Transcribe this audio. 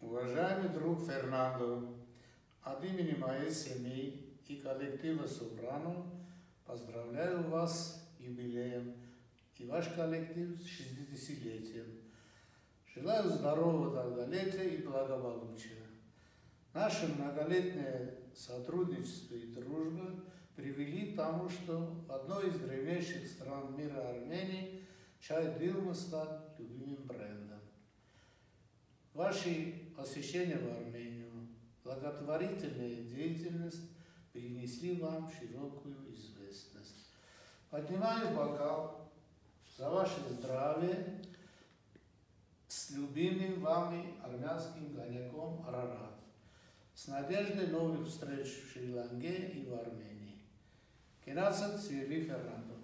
Уважаемый друг Фернандо, от имени моей семьи и коллектива Сопрано поздравляю вас с юбилеем и ваш коллектив с 60-летием. Желаю здорового долголетия и благополучия. Наше многолетнее сотрудничество и дружба привели к тому, что в одной из древнейших стран мира Армении чай Дилма стал любимым. Ваши посещения в Армению, благотворительная деятельность принесли вам широкую известность. Поднимаю бокал за ваше здравие с любимым вами армянским коньяком Арарат. С надеждой новых встреч в Шри-Ланке и в Армении. Кенацин Сирли Фернандо.